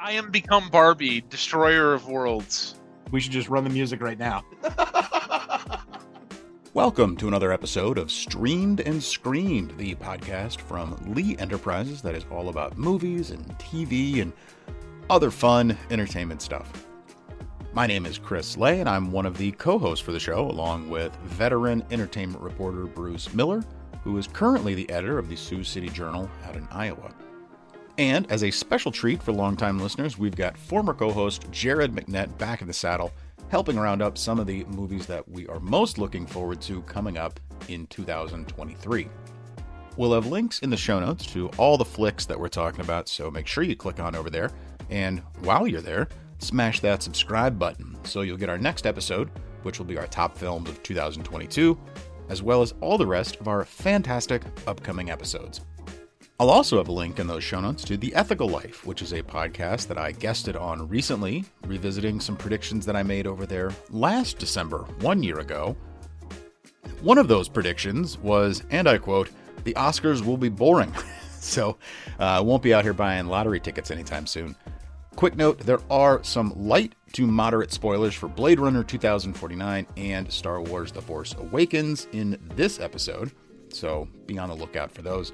I am become Barbie, destroyer of worlds. We should just run the music right now. Welcome to another episode of Streamed and Screened, the podcast from Lee Enterprises that is all about movies and TV and other fun entertainment stuff. My name is Chris Lay, and I'm one of the co hosts for the show, along with veteran entertainment reporter Bruce Miller, who is currently the editor of the Sioux City Journal out in Iowa. And as a special treat for longtime listeners, we've got former co host Jared McNett back in the saddle, helping round up some of the movies that we are most looking forward to coming up in 2023. We'll have links in the show notes to all the flicks that we're talking about, so make sure you click on over there. And while you're there, smash that subscribe button so you'll get our next episode, which will be our top films of 2022, as well as all the rest of our fantastic upcoming episodes. I'll also have a link in those show notes to The Ethical Life, which is a podcast that I guested on recently, revisiting some predictions that I made over there last December, one year ago. One of those predictions was, and I quote, the Oscars will be boring. so I uh, won't be out here buying lottery tickets anytime soon. Quick note there are some light to moderate spoilers for Blade Runner 2049 and Star Wars The Force Awakens in this episode, so be on the lookout for those.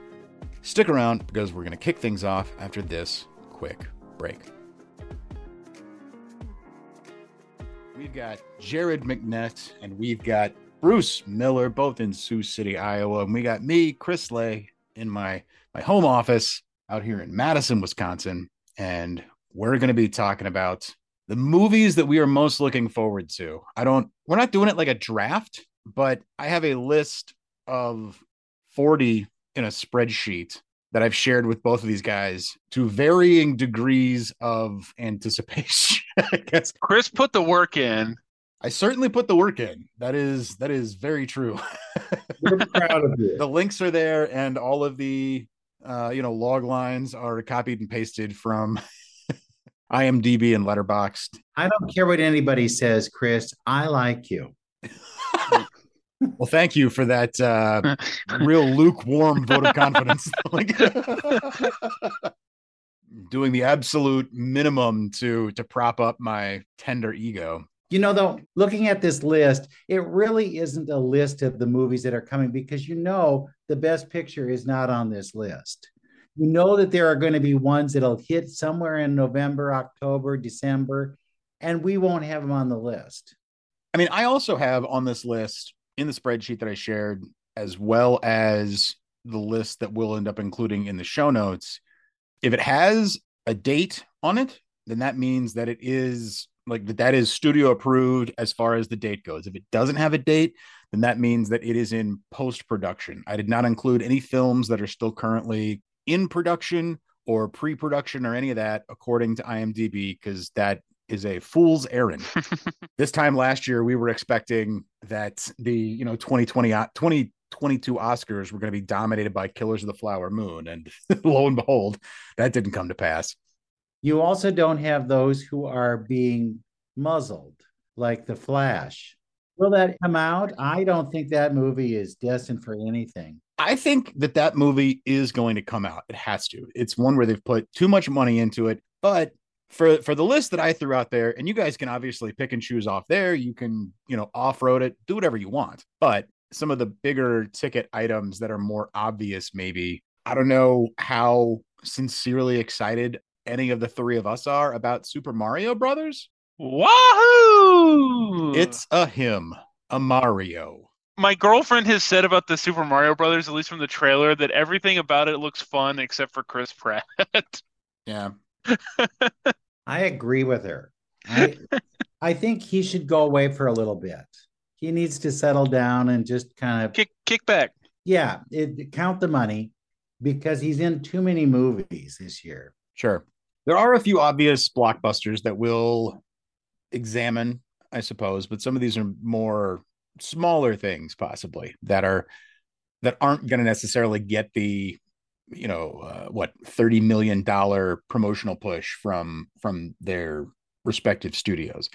Stick around because we're going to kick things off after this quick break. We've got Jared McNett and we've got Bruce Miller, both in Sioux City, Iowa. And we got me, Chris Lay, in my, my home office out here in Madison, Wisconsin. And we're going to be talking about the movies that we are most looking forward to. I don't, we're not doing it like a draft, but I have a list of 40 in a spreadsheet that I've shared with both of these guys to varying degrees of anticipation. I guess Chris put the work in. I certainly put the work in. That is that is very true. We're proud of you. the links are there, and all of the uh, you know log lines are copied and pasted from IMDb and Letterboxd. I don't care what anybody says, Chris. I like you. Well, thank you for that uh, real lukewarm vote of confidence. Doing the absolute minimum to to prop up my tender ego. You know, though, looking at this list, it really isn't a list of the movies that are coming because you know the best picture is not on this list. You know that there are going to be ones that'll hit somewhere in November, October, December, and we won't have them on the list. I mean, I also have on this list in the spreadsheet that I shared, as well as the list that we'll end up including in the show notes, if it has a date on it, then that means that it is like that that is studio approved as far as the date goes. If it doesn't have a date, then that means that it is in post production. I did not include any films that are still currently in production or pre production or any of that according to IMDb because that is a fool's errand. this time last year, we were expecting that the you know 2020 2022 uh, Oscars were going to be dominated by Killers of the Flower Moon, and lo and behold, that didn't come to pass. You also don't have those who are being muzzled, like The Flash. Will that come out? I don't think that movie is destined for anything. I think that that movie is going to come out. It has to. It's one where they've put too much money into it, but for for the list that I threw out there, and you guys can obviously pick and choose off there. You can, you know, off-road it, do whatever you want. But some of the bigger ticket items that are more obvious, maybe. I don't know how sincerely excited any of the three of us are about Super Mario Brothers. Wahoo! It's a him, a Mario. My girlfriend has said about the Super Mario Brothers, at least from the trailer, that everything about it looks fun except for Chris Pratt. yeah. I agree with her. I, I think he should go away for a little bit. He needs to settle down and just kind of kick kick back. Yeah, it, count the money because he's in too many movies this year. Sure. There are a few obvious blockbusters that we'll examine, I suppose, but some of these are more smaller things possibly that are that aren't going to necessarily get the you know uh, what 30 million dollar promotional push from from their respective studios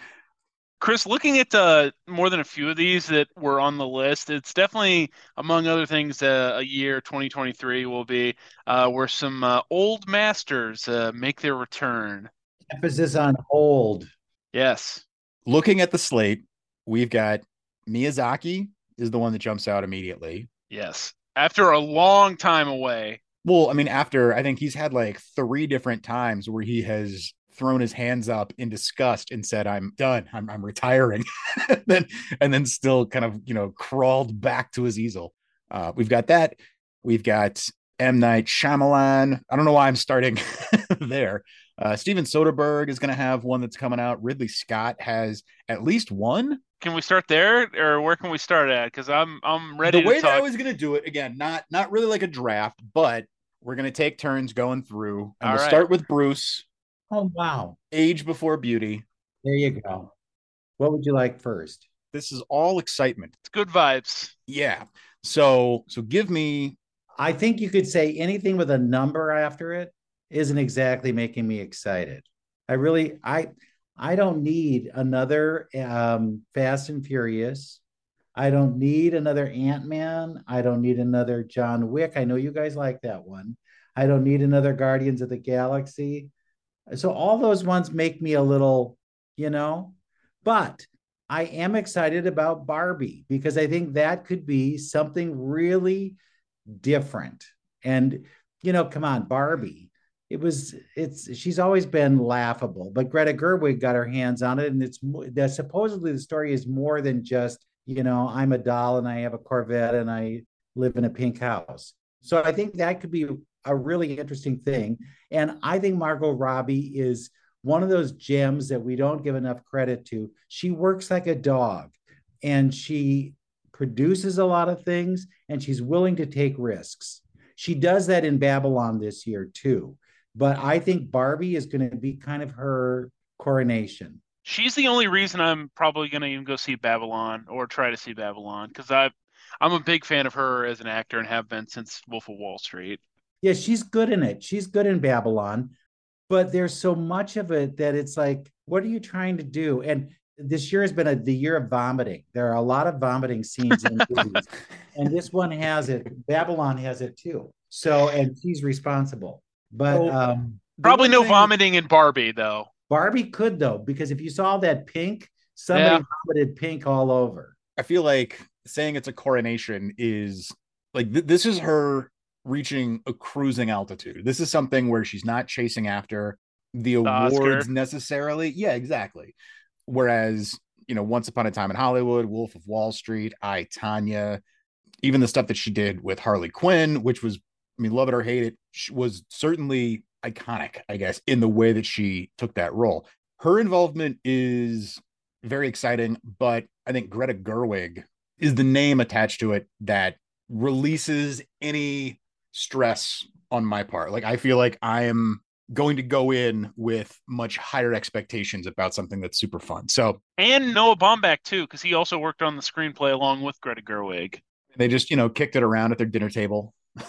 chris looking at uh, more than a few of these that were on the list it's definitely among other things uh, a year 2023 will be uh, where some uh, old masters uh, make their return Emphasis on old. Yes. Looking at the slate, we've got Miyazaki is the one that jumps out immediately. Yes. After a long time away. Well, I mean, after I think he's had like three different times where he has thrown his hands up in disgust and said, I'm done. I'm, I'm retiring. and then and then still kind of, you know, crawled back to his easel. Uh, we've got that. We've got M. Night Shyamalan. I don't know why I'm starting there. Uh, Steven Soderbergh is going to have one that's coming out. Ridley Scott has at least one. Can we start there, or where can we start at? Because I'm I'm ready. The way that. I was going to do it again, not not really like a draft, but we're going to take turns going through, and All we'll right. start with Bruce. Oh wow. Age before beauty. There you go. What would you like first? This is all excitement. It's good vibes. Yeah. So so give me I think you could say anything with a number after it isn't exactly making me excited. I really I I don't need another um Fast and Furious. I don't need another Ant-Man. I don't need another John Wick. I know you guys like that one. I don't need another Guardians of the Galaxy. So all those ones make me a little, you know, but I am excited about Barbie because I think that could be something really different. And you know, come on, Barbie. It was it's she's always been laughable, but Greta Gerwig got her hands on it, and it's supposedly the story is more than just you know I'm a doll and I have a Corvette and I live in a pink house. So I think that could be a really interesting thing, and I think Margot Robbie is one of those gems that we don't give enough credit to. She works like a dog, and she produces a lot of things, and she's willing to take risks. She does that in Babylon this year too. But I think Barbie is going to be kind of her coronation. She's the only reason I'm probably going to even go see Babylon or try to see Babylon because I I'm a big fan of her as an actor and have been since Wolf of Wall Street. Yeah, she's good in it. She's good in Babylon, but there's so much of it that it's like, what are you trying to do? And this year has been a, the year of vomiting. There are a lot of vomiting scenes in movies, and this one has it. Babylon has it too. So, and she's responsible. But Well, um, Probably no thing- vomiting in Barbie though. Barbie could though, because if you saw that pink, somebody Yeah. vomited pink all over. I feel like saying it's a coronation is like th- this is her reaching a cruising altitude. This is something where she's not chasing after the Oscar. awards necessarily. Yeah, exactly. Whereas, you know, Once Upon a Time in Hollywood, Wolf of Wall Street, I Tonya, even the stuff that she did with Harley Quinn, which was, I mean, love it or hate it, sh- was certainly iconic, I guess, in the way that she took that role. Her involvement is very exciting, but I think Greta Gerwig is the name attached to it that releases any stress on my part. Like I feel like I am going to go in with much higher expectations about something that's super fun. So And Noah Baumbach too, because he also worked on the screenplay along with Greta Gerwig. they just, you know, kicked it around at their dinner table.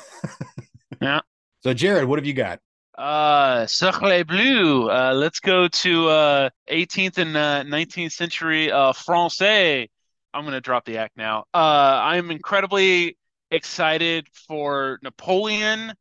Yeah. So Jared, what have you got? Uh, Sacre Bleu. Uh, let's go to uh 18th and uh, 19th century uh Francais. I'm gonna drop the act now. Uh, I'm incredibly excited for Napoleon,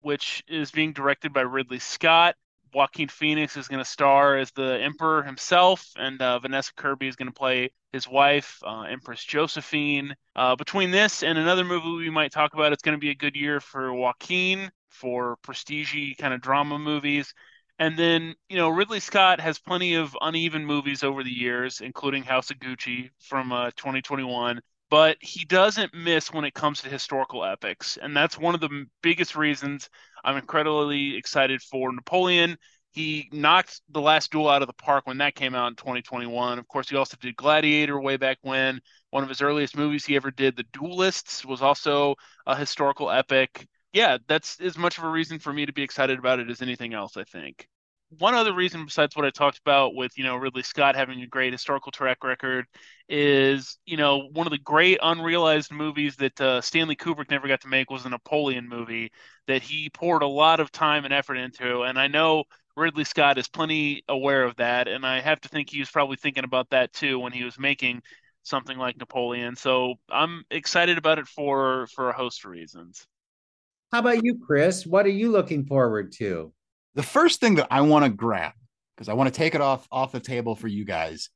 which is being directed by Ridley Scott. Joaquin Phoenix is going to star as the Emperor himself, and uh, Vanessa Kirby is going to play his wife, uh, Empress Josephine. Uh, between this and another movie we might talk about, it's going to be a good year for Joaquin for prestige kind of drama movies. And then, you know, Ridley Scott has plenty of uneven movies over the years, including House of Gucci from uh, 2021 but he doesn't miss when it comes to historical epics. And that's one of the biggest reasons I'm incredibly excited for Napoleon. He knocked The Last Duel out of the park when that came out in 2021. Of course, he also did Gladiator way back when. One of his earliest movies he ever did, The Duelists, was also a historical epic. Yeah, that's as much of a reason for me to be excited about it as anything else, I think one other reason besides what I talked about with, you know, Ridley Scott having a great historical track record is, you know, one of the great unrealized movies that uh, Stanley Kubrick never got to make was a Napoleon movie that he poured a lot of time and effort into. And I know Ridley Scott is plenty aware of that. And I have to think he was probably thinking about that too when he was making something like Napoleon. So I'm excited about it for for a host of reasons. How about you, Chris? What are you looking forward to? The first thing that I want to grab because I want to take it off off the table for you guys,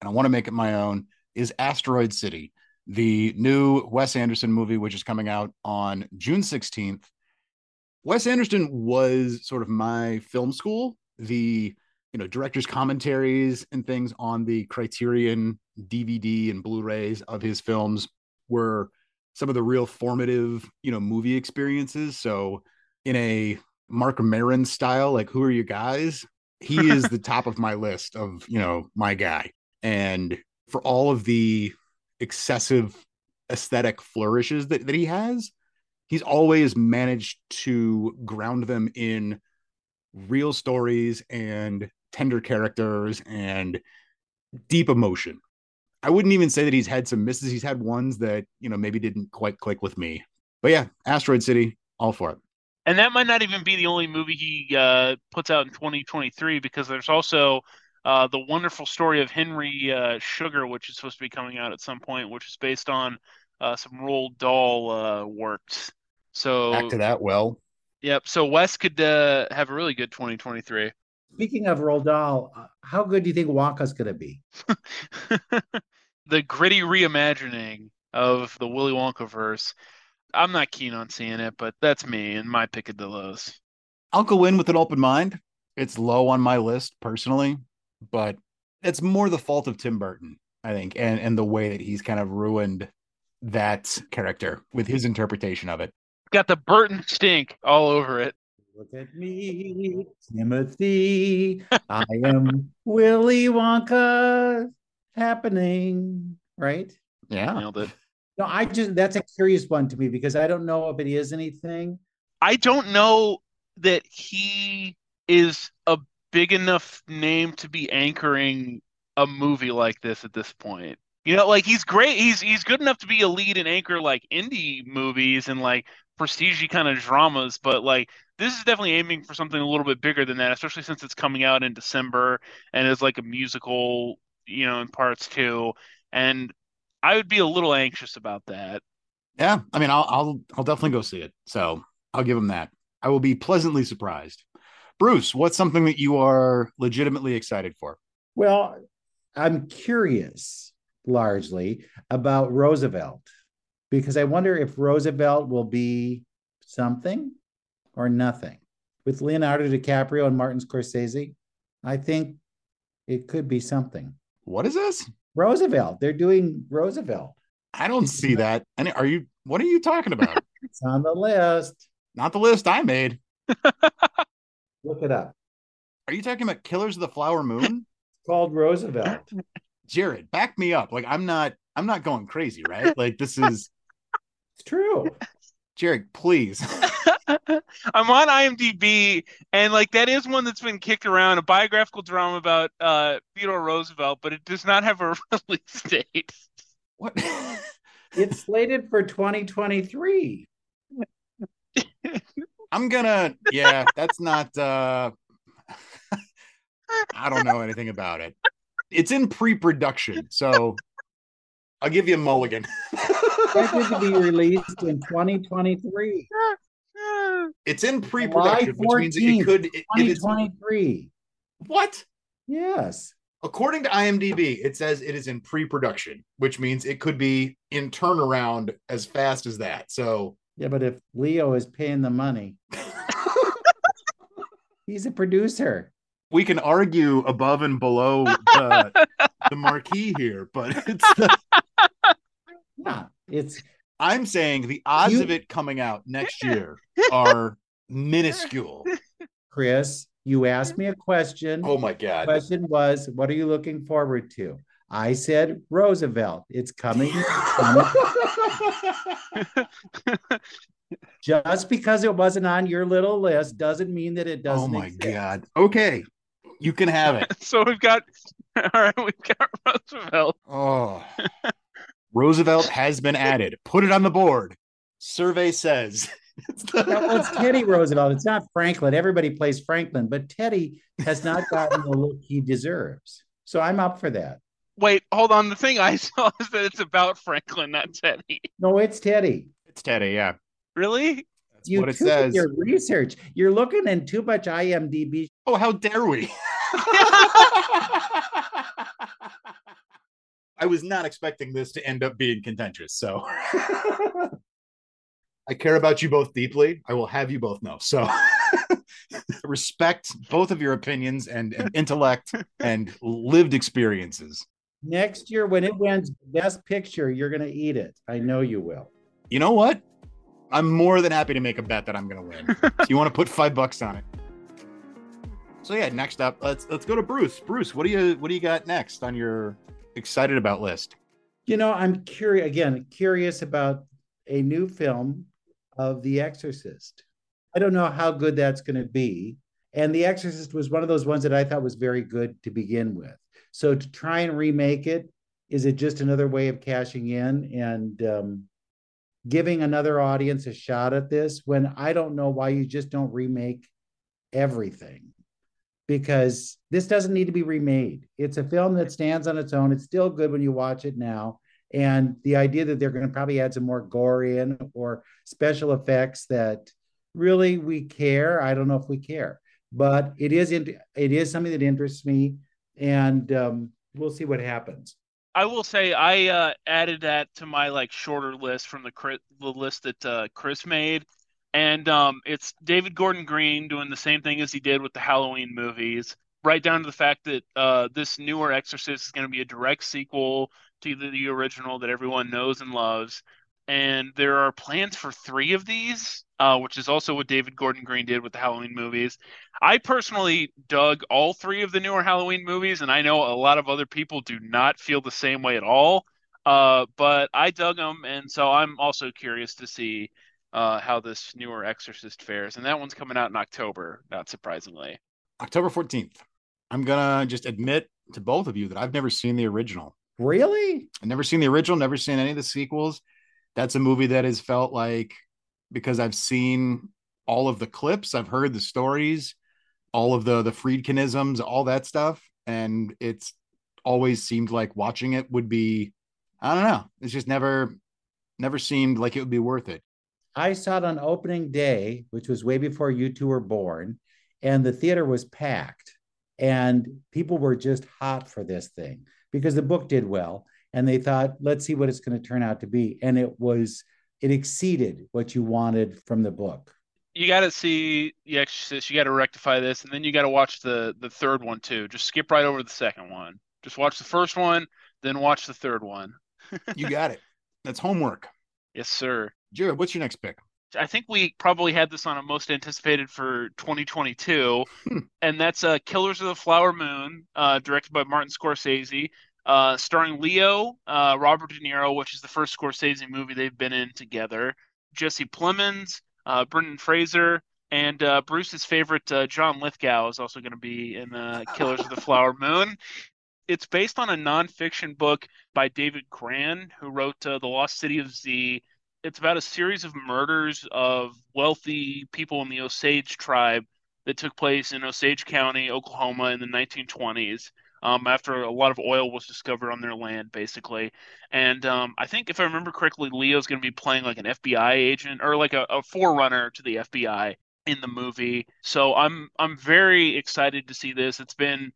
and I want to make it my own. Is Asteroid City, the new Wes Anderson movie, which is coming out on June 16th. Wes Anderson was sort of my film school. The you know director's commentaries and things on the Criterion DVD and Blu-rays of his films were some of the real formative you know movie experiences. So in a Mark Maron style, like who are you guys? He is the top of my list of you know my guy, and for all of the excessive aesthetic flourishes that, that he has, he's always managed to ground them in real stories and tender characters and deep emotion. I wouldn't even say that he's had some misses. He's had ones that, you know, maybe didn't quite click with me. But yeah, Asteroid City, all for it. And that might not even be the only movie he uh, puts out in 2023 because there's also uh, the wonderful story of Henry uh, Sugar, which is supposed to be coming out at some point, which is based on uh, some Roald Dahl uh, works. So back to that. Well, yep. So Wes could uh, have a really good 2023. Speaking of Roald Dahl, uh, how good do you think Wonka's going to be? the gritty reimagining of the Willy Wonka verse. I'm not keen on seeing it, but that's me and my pick of the lows. I'll go in with an open mind. It's low on my list personally, but it's more the fault of Tim Burton, I think, and and the way that he's kind of ruined that character with his interpretation of it. Got the Burton stink all over it. Look at me, Timothy. I am Willy Wonka happening, right? Yeah. Nailed it. No, I just that's a curious one to me because I don't know if it is anything. I don't know that he is a big enough name to be anchoring a movie like this at this point. You know, like he's great. He's he's good enough to be a lead and anchor like indie movies and like prestige kind of dramas, but like this is definitely aiming for something a little bit bigger than that, especially since it's coming out in December and is like a musical, you know, in parts too. And I would be a little anxious about that. Yeah, I mean, I'll I'll I'll definitely go see it. So I'll give him that. I will be pleasantly surprised. Bruce, what's something that you are legitimately excited for? Well, I'm curious largely about Roosevelt because I wonder if Roosevelt will be something or nothing. With Leonardo DiCaprio and Martin Scorsese, I think it could be something. What is this? Roosevelt. They're doing Roosevelt. I don't see that. And are you what are you talking about? it's on the list. Not the list I made. Look it up. Are you talking about Killers of the Flower Moon? It's called Roosevelt. Jared, back me up. Like I'm not I'm not going crazy, right? Like this is It's true. Jared, please. I'm on IMDb, and like that is one that's been kicked around, a biographical drama about uh, Theodore Roosevelt, but it does not have a release date. What? it's slated for 2023. I'm gonna, yeah, that's not. uh I don't know anything about it. It's in pre-production, so I'll give you a mulligan. Expected to be released in 2023. It's in pre-production, which means it could. It's 2023. what? Yes. According to IMDb, it says it is in pre-production, which means it could be in turnaround as fast as that. So Yeah, but if Leo is paying the money, he's a producer. we can argue above and below the, the marquee here, but it's the, Yeah, it's I'm saying the odds You- of it coming out next year are minuscule. Chris. You asked me a question. Oh my The god. question was, what are you looking forward to? I said Roosevelt. It's coming. Just because it wasn't on your little list doesn't mean that it doesn't. oh my exist. god. Okay. You can have it. so we've got, all right, we've got Roosevelt. Oh. Roosevelt has been added. Put it on the board. Survey says. Yeah, well, it's Teddy Roosevelt. It's not Franklin. Everybody plays Franklin, but Teddy has not gotten the look he deserves. So I'm up for that. Wait, hold on. The thing I saw is that it's about Franklin, not Teddy. No, it's Teddy. it's Teddy, yeah. Really? That's You what it says. your research. You're looking in too much IMDb. Oh, how dare we? I was not expecting this to end up being contentious. So I care about you both deeply. I will have you both know. So respect both of your opinions and, and intellect and lived experiences. Next year, when it wins Best Picture, you're going to eat it. I know you will. You know what? I'm more than happy to make a bet that I'm going to win. so you want to put five bucks on it? So yeah, next up, let's let's go to Bruce. Bruce, what do you what do you got next on your excited about list? You know, I'm curious again, curious about a new film of The Exorcist. I don't know how good that's going to be. And The Exorcist was one of those ones that I thought was very good to begin with. So to try and remake it, is it just another way of cashing in and um, giving another audience a shot at this when I don't know why you just don't remake everything? Because this doesn't need to be remade. It's a film that stands on its own. It's still good when you watch it now. And the idea that they're going to probably add some more gore in or special effects that really we care, I don't know if we care, but it is it is something that interests me, and um, we'll see what happens. I will say I uh, added that to my like shorter list from the the list that uh, Chris made, and um, it's David Gordon Green doing the same thing as he did with the Halloween movies, right down to the fact that uh, this newer Exorcist is going to be a direct sequel to the, the original that everyone knows and loves. And there are plans for three of these, uh, which is also what David Gordon Green did with the Halloween movies. I personally dug all three of the newer Halloween movies, and I know a lot of other people do not feel the same way at all. Uh, but I dug them, and so I'm also curious to see uh, how this newer Exorcist fares. And that one's coming out in October, not surprisingly. October 14th. I'm gonna just admit to both of you that I've never seen the original. Really? I've never seen the original, never seen any of the sequels. That's a movie that has felt like because I've seen all of the clips, I've heard the stories, all of the the Friedkinisms, all that stuff, and it's always seemed like watching it would be I don't know. It's just never never seemed like it would be worth it. I saw it on opening day, which was way before you two were born, and the theater was packed and people were just hot for this thing because the book did well and they thought let's see what it's going to turn out to be and it was it exceeded what you wanted from the book. You got to see the exorcist you got to rectify this and then you got to watch the the third one too. Just skip right over the second one. Just watch the first one then watch the third one. You got it. That's homework. Yes sir jared what's your next pick I think we probably had this on a most anticipated for 2022, hmm. and that's uh, Killers of the Flower Moon, uh, directed by Martin Scorsese, uh, starring Leo, uh, Robert De Niro, which is the first Scorsese movie they've been in together, Jesse Plemons, uh, Brendan Fraser, and uh, Bruce's favorite John Lithgow is also going to be in Killers of the Flower Moon. It's based on a nonfiction book by David Grann, who wrote The Lost City of Z it's about a series of murders of wealthy people in the Osage tribe that took place in Osage County, Oklahoma, in the 1920s. Um, after a lot of oil was discovered on their land, basically. And um, I think, if I remember correctly, Leo's going to be playing like an FBI agent or like a, a forerunner to the FBI in the movie. So I'm I'm very excited to see this. It's been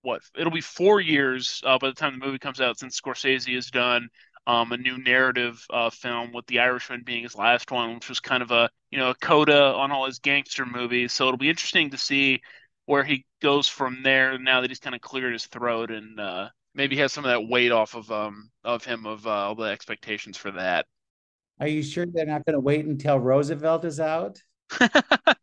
what it'll be four years uh, by the time the movie comes out since Scorsese has done um, a new narrative uh, film with The Irishman being his last one, which was kind of a you know a coda on all his gangster movies. So it'll be interesting to see where he goes from there now that he's kind of cleared his throat and uh, maybe has some of that weight off of um of him of uh, all the expectations for that. Are you sure they're not going to wait until Roosevelt is out? it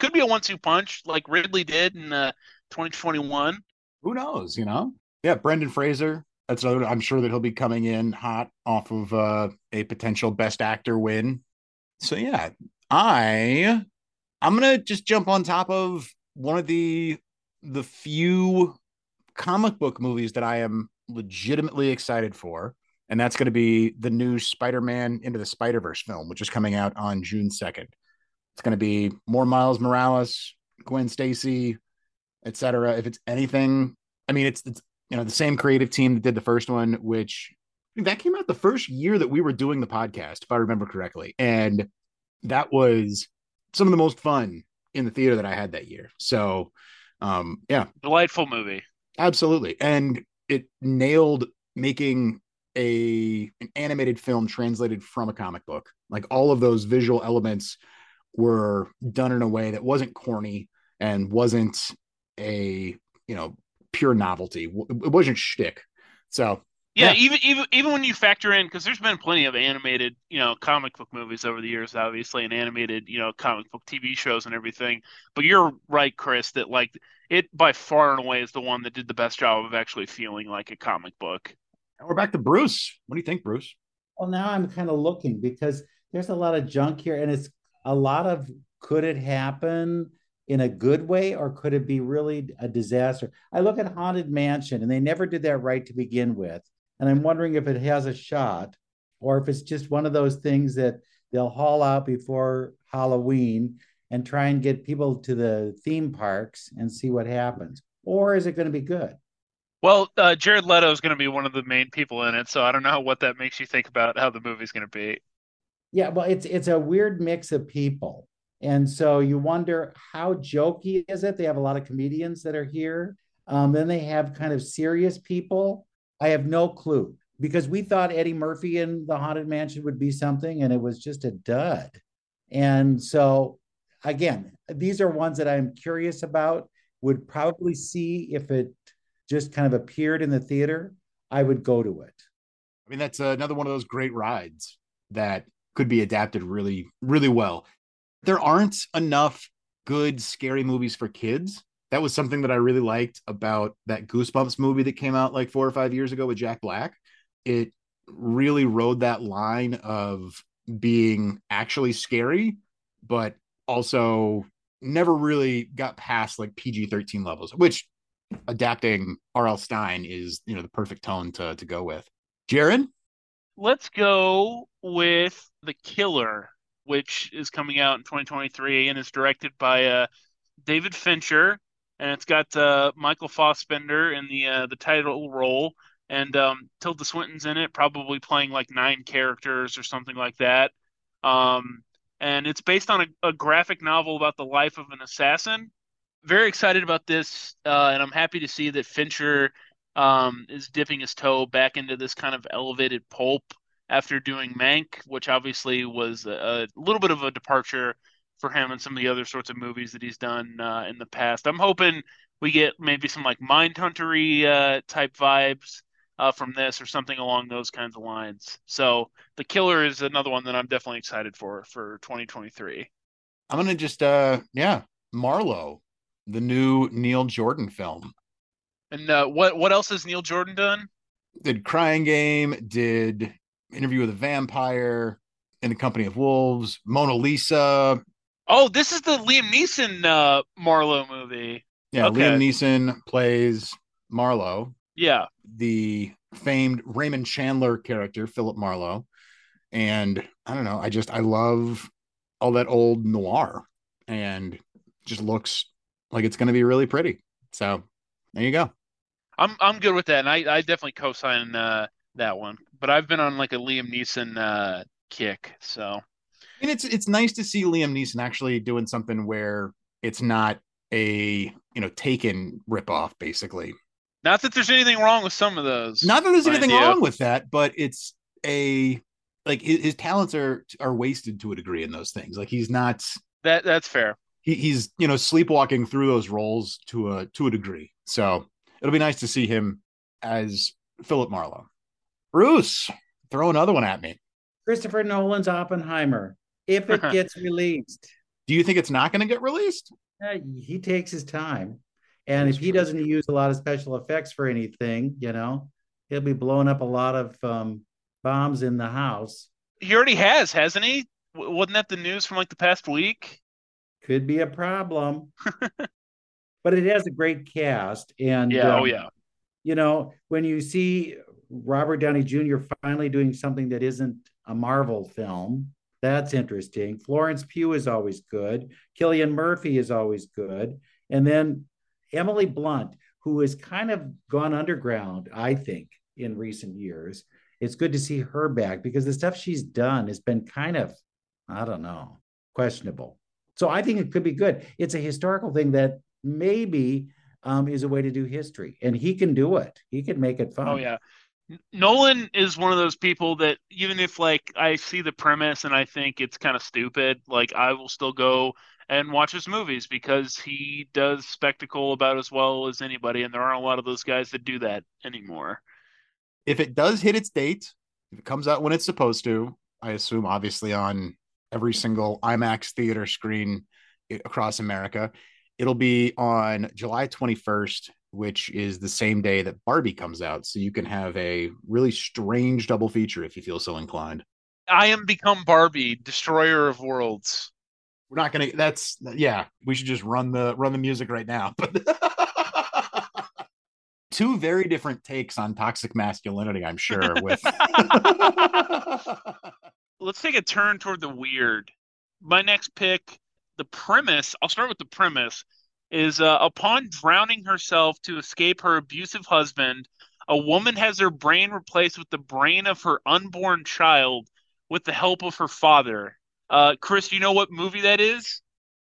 could be a one-two punch like Ridley did in uh, 2021. Who knows? You know, yeah, Brendan Fraser that's another, I'm sure that he'll be coming in hot off of uh, a potential best actor win. So yeah, I I'm gonna just jump on top of one of the the few comic book movies that I am legitimately excited for, and that's going to be the new Spider-Man into the Spider-Verse film, which is coming out on June 2nd. It's going to be more Miles Morales, Gwen Stacy, etc. If it's anything, I mean, it's it's you know, the same creative team that did the first one, which that came out the first year that we were doing the podcast, if I remember correctly. And that was some of the most fun in the theater that I had that year. So Um, yeah, delightful movie. Absolutely, and it nailed making a an animated film translated from a comic book. Like all of those visual elements were done in a way that wasn't corny and wasn't a you know pure novelty. It wasn't shtick. So yeah, yeah, even even even when you factor in because there's been plenty of animated, you know, comic book movies over the years, obviously, and animated, you know, comic book TV shows and everything. But you're right, Chris, that like it by far and away is the one that did the best job of actually feeling like a comic book. And we're back to Bruce. What do you think, Bruce? Well, now I'm kind of looking because there's a lot of junk here, and it's a lot of could it happen in a good way or could it be really a disaster? I look at Haunted Mansion, and they never did that right to begin with and I'm wondering if it has a shot or if it's just one of those things that they'll haul out before Halloween and try and get people to the theme parks and see what happens. Or is it going to be good? Well, uh, Jared Leto is going to be one of the main people in it, so I don't know what that makes you think about how the movie's going to be. Yeah, well, it's it's a weird mix of people, and so you wonder how jokey is it? They have a lot of comedians that are here. Um, then they have kind of serious people, I have no clue because we thought Eddie Murphy in the Haunted Mansion would be something, and it was just a dud. And so, again, these are ones that I'm curious about. Would probably see if it just kind of appeared in the theater. I would go to it. I mean, that's another one of those great rides that could be adapted really, really well. There aren't enough good scary movies for kids that was something that I really liked about that Goosebumps movie that came out like four or five years ago with Jack Black. It really rode that line of being actually scary, but also never really got past like PG 13 levels, which adapting R.L. Stine is, you know, the perfect tone to, to go with. Jared? Let's go with The Killer, which is coming out in 2023 and is directed by uh, David Fincher and it's got uh, Michael Fassbender in the uh, the title role, and um, Tilda Swinton's in it, probably playing like nine characters or something like that. Um, and it's based on a, a, graphic novel about the life of an assassin. Very excited about this, uh, and I'm happy to see that Fincher um, is dipping his toe back into this kind of elevated pulp after doing Mank, which obviously was a, a little bit of a departure for him and some of the other sorts of movies that he's done uh, in the past. I'm hoping we get maybe some like Mindhuntery uh, type vibes uh, from this or something along those kinds of lines. So The Killer is another one that I'm definitely excited for for 2023. I'm gonna just uh yeah Marlowe, the new Neil Jordan film. And uh, what what else has Neil Jordan done? Did Crying Game, did Interview with a Vampire, In the Company of Wolves, Mona Lisa, Oh, this is the Liam Neeson uh, Marlowe movie. Yeah, okay. Liam Neeson plays Marlowe. Yeah. The famed Raymond Chandler character, Philip Marlowe. And I don't know, I just I love all that old noir and just looks like it's going to be really pretty. So, there you go. I'm I'm good with that and I I definitely co-sign uh, that one. But I've been on like a Liam Neeson uh, kick, so and it's it's nice to see Liam Neeson actually doing something where it's not a you know taken ripoff, basically. Not that there's anything wrong with some of those. Not that there's anything wrong with that, but it's a like his, his, talents are are wasted to a degree in those things. Like he's not that that's fair. He, he's you know sleepwalking through those roles to a to a degree. So it'll be nice to see him as Philip Marlowe. Bruce, throw another one at me. Christopher Nolan's Oppenheimer if it gets released. Do you think it's not going to get released? Uh, he takes his time. And That's if he true. doesn't use a lot of special effects for anything, you know, he'll be blowing up a lot of um, bombs in the house. He already has, hasn't he? W- wasn't that the news from like the past week? Could be a problem. but it has a great cast. And yeah, oh, um, oh, yeah. You know, when you see Robert Downey Jr. finally doing something that isn't a Marvel film, that's interesting. Florence Pugh is always good. Cillian Murphy is always good. And then Emily Blunt, who has kind of gone underground, I think, in recent years. It's good to see her back because the stuff she's done has been kind of, I don't know, questionable. So I think it could be good. It's a historical thing that maybe um, is a way to do history, and he can do it. He can make it fun. Oh yeah. Nolan is one of those people that even if like I see the premise and I think it's kind of stupid, like I will still go and watch his movies because he does spectacle about as well as anybody, and there aren't a lot of those guys that do that anymore. If it does hit its date, if it comes out when it's supposed to, I assume obviously on every single IMAX theater screen across America, it'll be on July 21st, which is the same day that Barbie comes out. So you can have a really strange double feature if you feel so inclined. I am become Barbie, destroyer of worlds. We're not gonna. That's yeah. We should just run the run the music right now. But two very different takes on toxic masculinity. I'm sure. With let's take a turn toward the weird. My next pick, the premise. I'll start with the premise. Is uh, upon drowning herself to escape her abusive husband, a woman has her brain replaced with the brain of her unborn child with the help of her father. Uh, Chris, you know what movie that is?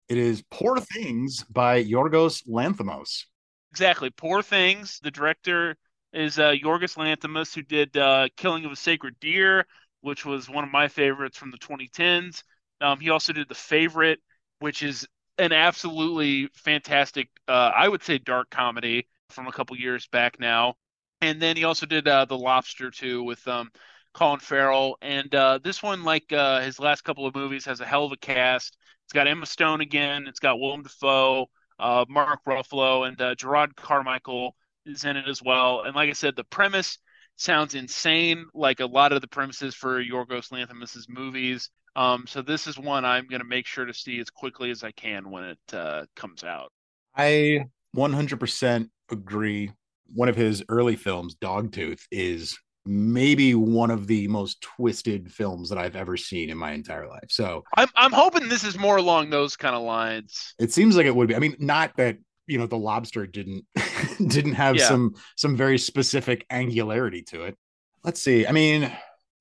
It is Poor Things by Yorgos Lanthimos. Exactly. Poor Things. The director is uh, Yorgos Lanthimos, who did uh, Killing of a Sacred Deer, which was one of my favorites from the 2010s. Um, he also did The Favorite, which is an absolutely fantastic, uh, I would say, dark comedy from a couple years back now. And then he also did uh, The Lobster too with um, Colin Farrell. And uh, this one, like uh, his last couple of movies, has a hell of a cast. It's got Emma Stone again. It's got Willem Dafoe, uh, Mark Ruffalo, and uh, Jerrod Carmichael is in it as well. And like I said, the premise sounds insane, like a lot of the premises for Yorgos Lanthimos' movies. Um, so this is one I'm going to make sure to see as quickly as I can when it uh, comes out. I 100% agree. One of his early films, Dogtooth, is maybe one of the most twisted films that I've ever seen in my entire life. So I'm I'm hoping this is more along those kind of lines. It seems like it would be. I mean, not that you know the lobster didn't didn't have yeah. some some very specific angularity to it. Let's see. I mean,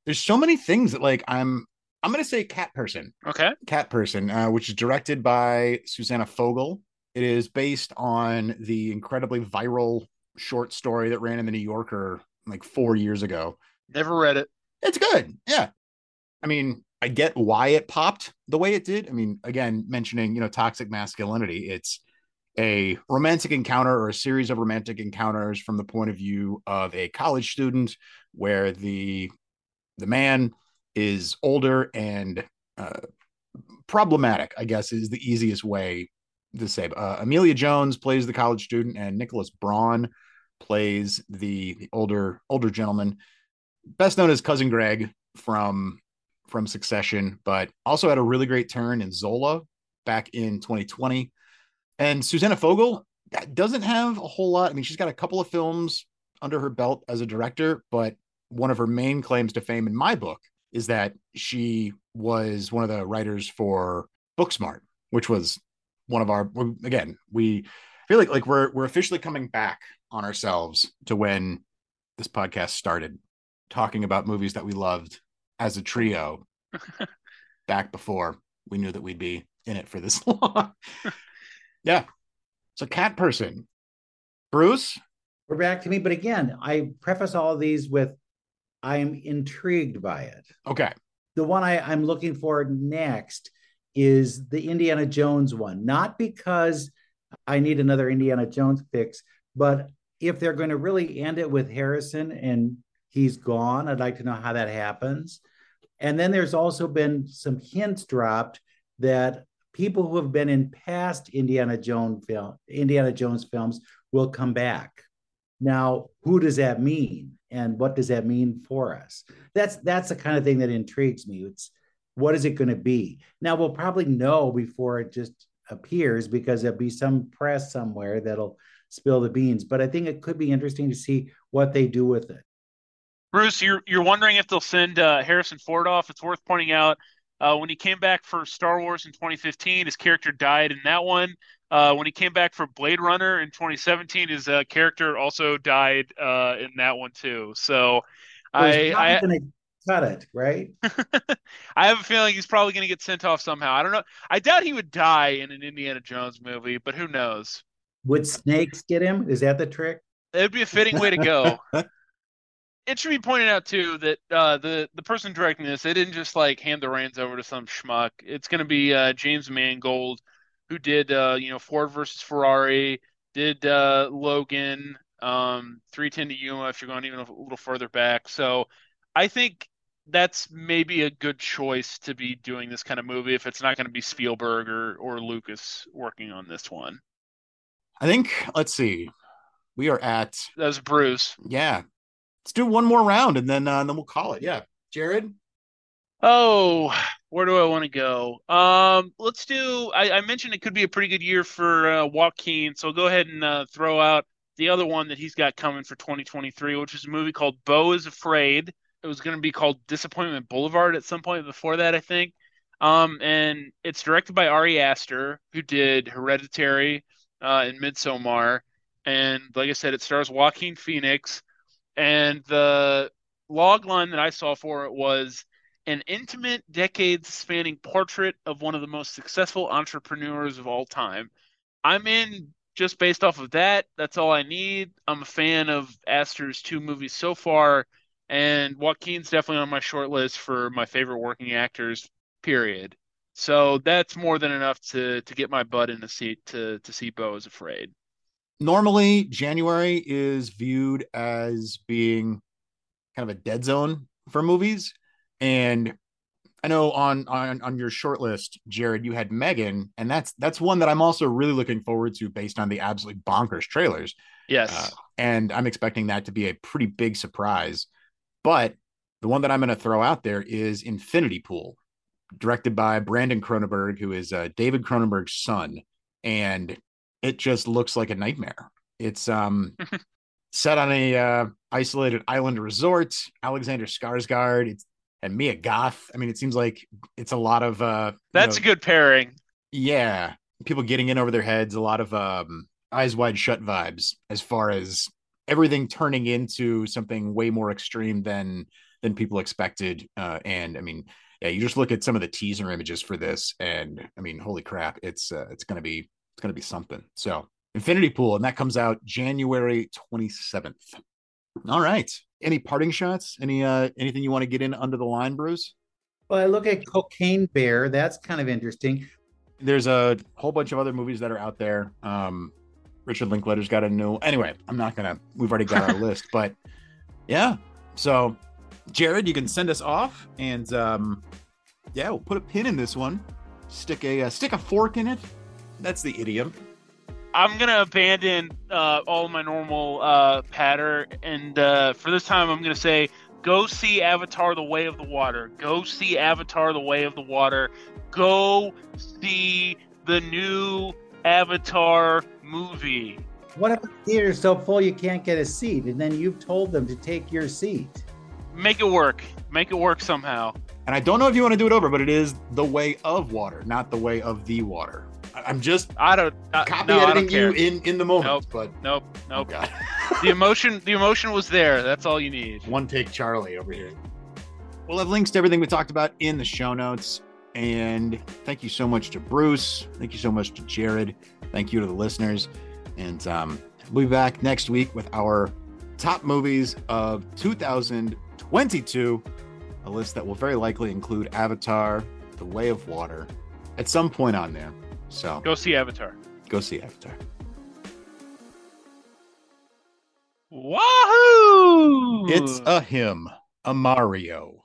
there's so many things that like I'm I'm gonna say Cat Person. Okay. Cat Person, uh, which is directed by Susanna Fogel. It is based on the incredibly viral short story that ran in the New Yorker like four years ago. Never read it. It's good. Yeah. I mean, I get why it popped the way it did. I mean, again, mentioning, you know, toxic masculinity, it's a romantic encounter or a series of romantic encounters from the point of view of a college student where the the man is older and uh, problematic, I guess is the easiest way to say. Uh, Emilia Jones plays the college student, and Nicholas Braun plays the, the older older gentleman, best known as cousin Greg from from Succession, but also had a really great turn in Zola back in 2020. And Susanna Fogel doesn't have a whole lot. I mean, she's got a couple of films under her belt as a director, but one of her main claims to fame in my book is that she was one of the writers for Booksmart, which was one of our again, we feel like like we're we're officially coming back on ourselves to when this podcast started talking about movies that we loved as a trio back before we knew that we'd be in it for this long. yeah. So cat person. Bruce? We're back to me, but again, I preface all these with I'm intrigued by it. Okay. The one I, I'm looking for next is the Indiana Jones one, not because I need another Indiana Jones fix, but if they're going to really end it with Harrison and he's gone, I'd like to know how that happens. And then there's also been some hints dropped that people who have been in past Indiana Jones film, Indiana Jones films will come back. Now, who does that mean? And what does that mean for us? That's that's the kind of thing that intrigues me. It's what is it going to be? Now we'll probably know before it just appears because there'll be some press somewhere that'll spill the beans. But I think it could be interesting to see what they do with it. Bruce, you're you're wondering if they'll send uh, Harrison Ford off. It's worth pointing out uh, when he came back for Star Wars in 2015, his character died in that one. Uh, when he came back for Blade Runner in 2017, his uh, character also died uh, in that one too. So, I, I gonna cut it right. I have a feeling he's probably going to get sent off somehow. I don't know. I doubt he would die in an Indiana Jones movie, but who knows? Would snakes get him? Is that the trick? It'd be a fitting way to go. it should be pointed out too that uh, the the person directing this, they didn't just like hand the reins over to some schmuck. It's going to be uh, James Mangold, who did uh, you know Ford versus Ferrari, did uh, Logan, um, 310 to Yuma if you're going even a little further back. So I think that's maybe a good choice to be doing this kind of movie if it's not going to be Spielberg or or Lucas working on this one. I think let's see. We are at That was Bruce. yeah. Let's do one more round and then uh, then we'll call it. Yeah. Jared? Oh, where do I want to go? Um, let's do. I, I mentioned it could be a pretty good year for uh, Joaquin, so I'll go ahead and uh, throw out the other one that he's got coming for 2023, which is a movie called Beau is Afraid. It was going to be called Disappointment Boulevard at some point before that, I think. Um, and it's directed by Ari Aster, who did Hereditary uh, and Midsommar. And like I said, it stars Joaquin Phoenix. And the log line that I saw for it was an intimate, decades spanning portrait of one of the most successful entrepreneurs of all time. I'm in just based off of that. That's all I need. I'm a fan of Aster's two movies so far, and Joaquin's definitely on my short list for my favorite working actors, period. So that's more than enough to to get my butt in the seat to to see Beau is Afraid. Normally, January is viewed as being kind of a dead zone for movies. And I know on on on your short list, Jared, you had Megan, and that's that's one that I'm also really looking forward to based on the absolutely bonkers trailers. Yes. Uh, and I'm expecting that to be a pretty big surprise. But the one that I'm going to throw out there is Infinity Pool, directed by Brandon Cronenberg, who is uh, David Cronenberg's son, and it just looks like a nightmare. It's um set on a uh, isolated island resort. Alexander Skarsgård, it's and Mia Goth. I mean, it seems like it's a lot of uh That's you a good pairing. yeah, people getting in over their heads, a lot of um eyes wide shut vibes as far as everything turning into something way more extreme than than people expected. Uh and I mean, yeah, you just look at some of the teaser images for this and I mean, holy crap, it's uh, it's going to be it's going to be something. So, Infinity Pool and that comes out January 27th. All right. Any parting shots? Any uh anything you want to get in under the line, Bruce? Well, I look at Cocaine Bear. That's kind of interesting. there's a whole bunch of other movies that are out there. Um, Richard Linklater's got a new. Anyway, I'm not gonna. We've already got our list, but yeah. So, Jared, you can send us off, and um, yeah, we'll put a pin in this one. Stick a uh, stick a fork in it. That's the idiom. I'm gonna abandon uh, all my normal uh, patter, and uh, for this time, I'm gonna say, go see Avatar: The Way of the Water. Go see Avatar: The Way of the Water. Go see the new Avatar movie. What if the theater's so full you can't get a seat, and then you've told them to take your seat? Make it work. Make it work somehow. And I don't know if you want to do it over, but it is the way of water, not the way of the water. I- I'm just I don't. Uh, copy no, I editing don't care. you in in the moment, Nope. but Nope. oh Nope. god. the emotion. The emotion was there. That's all you need. One take Charlie over here. We'll have links to everything we talked about in the show notes. And thank you so much to Bruce. Thank you so much to Jared. Thank you to the listeners. And um, we'll be back next week with our top movies of 2022, a list that will very likely include Avatar, The Way of Water, at some point on there. So Go see Avatar. go see Avatar. Wahoo! It's a him, a Mario.